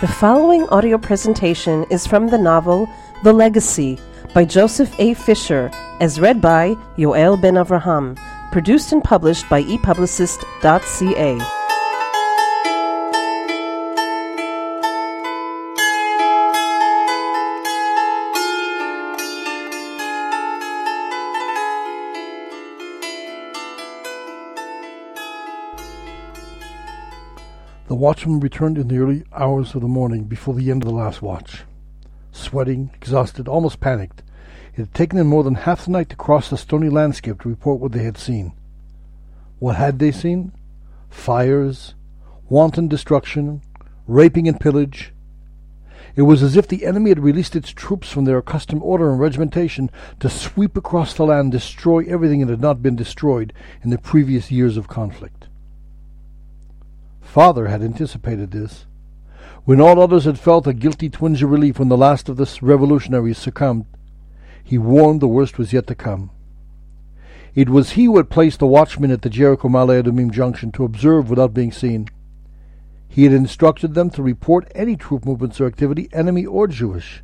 The following audio presentation is from the novel The Legacy by Joseph A. Fisher, as read by Yoel Ben Avraham, produced and published by epublicist.ca. watchman returned in the early hours of the morning before the end of the last watch. Sweating, exhausted, almost panicked, it had taken them more than half the night to cross the stony landscape to report what they had seen. What had they seen? Fires, wanton destruction, raping and pillage. It was as if the enemy had released its troops from their accustomed order and regimentation to sweep across the land, destroy everything that had not been destroyed in the previous years of conflict. Father had anticipated this. When all others had felt a guilty twinge of relief when the last of the revolutionaries succumbed, he warned the worst was yet to come. It was he who had placed the watchmen at the Jericho Ma'ale Adumim junction to observe without being seen. He had instructed them to report any troop movements or activity, enemy or Jewish.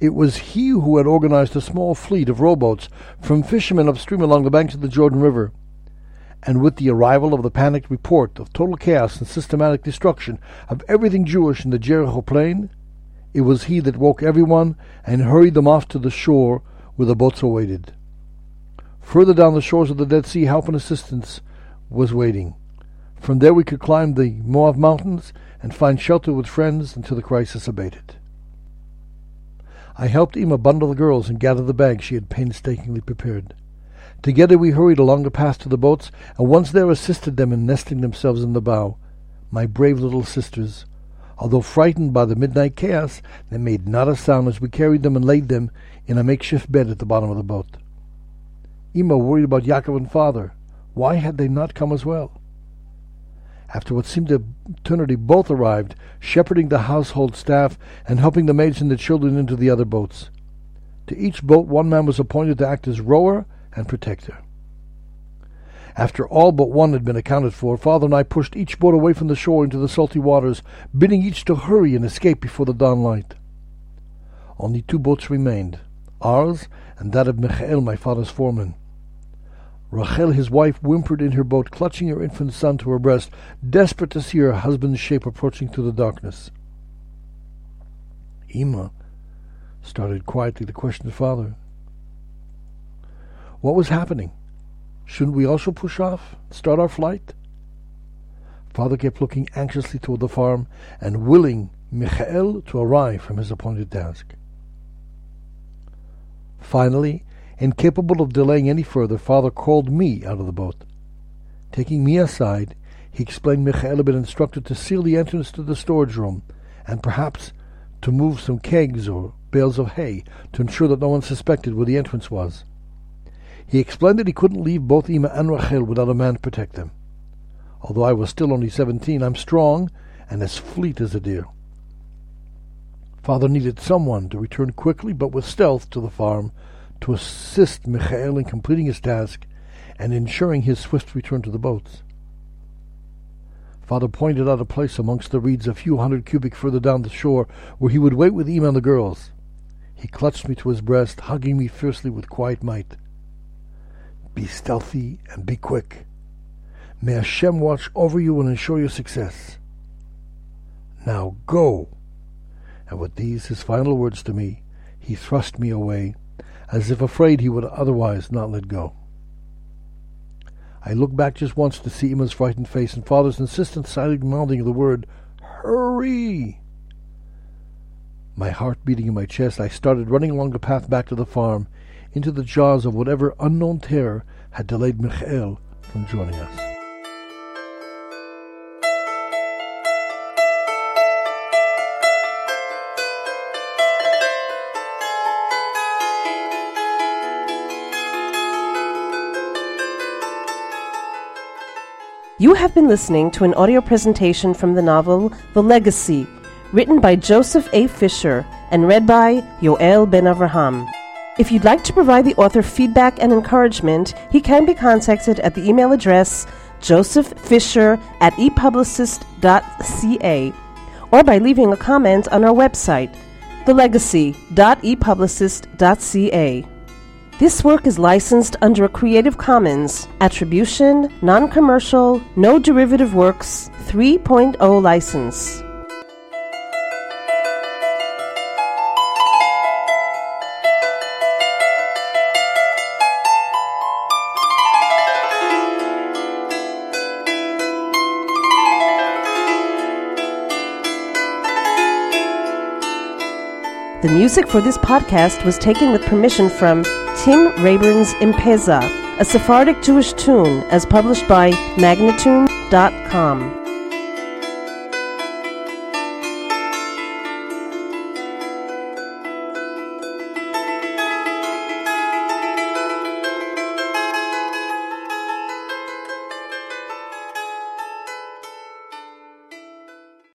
It was he who had organized a small fleet of rowboats from fishermen upstream along the banks of the Jordan River and with the arrival of the panicked report of total chaos and systematic destruction of everything Jewish in the Jericho plain, it was he that woke everyone and hurried them off to the shore where the boats awaited. Further down the shores of the Dead Sea, help and assistance was waiting. From there we could climb the Moab mountains and find shelter with friends until the crisis abated. I helped Ima bundle the girls and gather the bags she had painstakingly prepared. Together we hurried along the path to the boats, and once there assisted them in nesting themselves in the bow. My brave little sisters. Although frightened by the midnight chaos, they made not a sound as we carried them and laid them in a makeshift bed at the bottom of the boat. Ima worried about Yaakov and father. Why had they not come as well? After what seemed eternity, both arrived, shepherding the household staff and helping the maids and the children into the other boats. To each boat, one man was appointed to act as rower and protector. After all but one had been accounted for, father and I pushed each boat away from the shore into the salty waters, bidding each to hurry and escape before the dawn light. Only two boats remained, ours and that of Michael, my father's foreman. Rachel, his wife, whimpered in her boat, clutching her infant son to her breast, desperate to see her husband's shape approaching through the darkness. Ima started quietly to question the father. What was happening? Shouldn't we also push off, start our flight? Father kept looking anxiously toward the farm and willing Michael to arrive from his appointed task. Finally, incapable of delaying any further, Father called me out of the boat. Taking me aside, he explained Michael had been instructed to seal the entrance to the storage room and perhaps to move some kegs or bales of hay to ensure that no one suspected where the entrance was. He explained that he couldn't leave both Ima and Rachel without a man to protect them. Although I was still only seventeen, I'm strong and as fleet as a deer. Father needed someone to return quickly but with stealth to the farm to assist Michael in completing his task and ensuring his swift return to the boats. Father pointed out a place amongst the reeds a few hundred cubits further down the shore where he would wait with Ima and the girls. He clutched me to his breast, hugging me fiercely with quiet might. Be stealthy and be quick. May Hashem watch over you and ensure your success. Now go. And with these, his final words to me, he thrust me away, as if afraid he would otherwise not let go. I looked back just once to see Ima's frightened face and father's insistent silent mouthing of the word, Hurry! My heart beating in my chest, I started running along the path back to the farm, into the jaws of whatever unknown terror had delayed Michael from joining us. You have been listening to an audio presentation from the novel The Legacy, written by Joseph A. Fisher and read by Yoel Ben Avraham. If you'd like to provide the author feedback and encouragement, he can be contacted at the email address joseph fisher at epublicist.ca or by leaving a comment on our website, thelegacy.epublicist.ca. This work is licensed under a Creative Commons Attribution, Non Commercial, No Derivative Works 3.0 license. The music for this podcast was taken with permission from Tim Rayburn's Impeza, a Sephardic Jewish tune as published by Magnatune.com.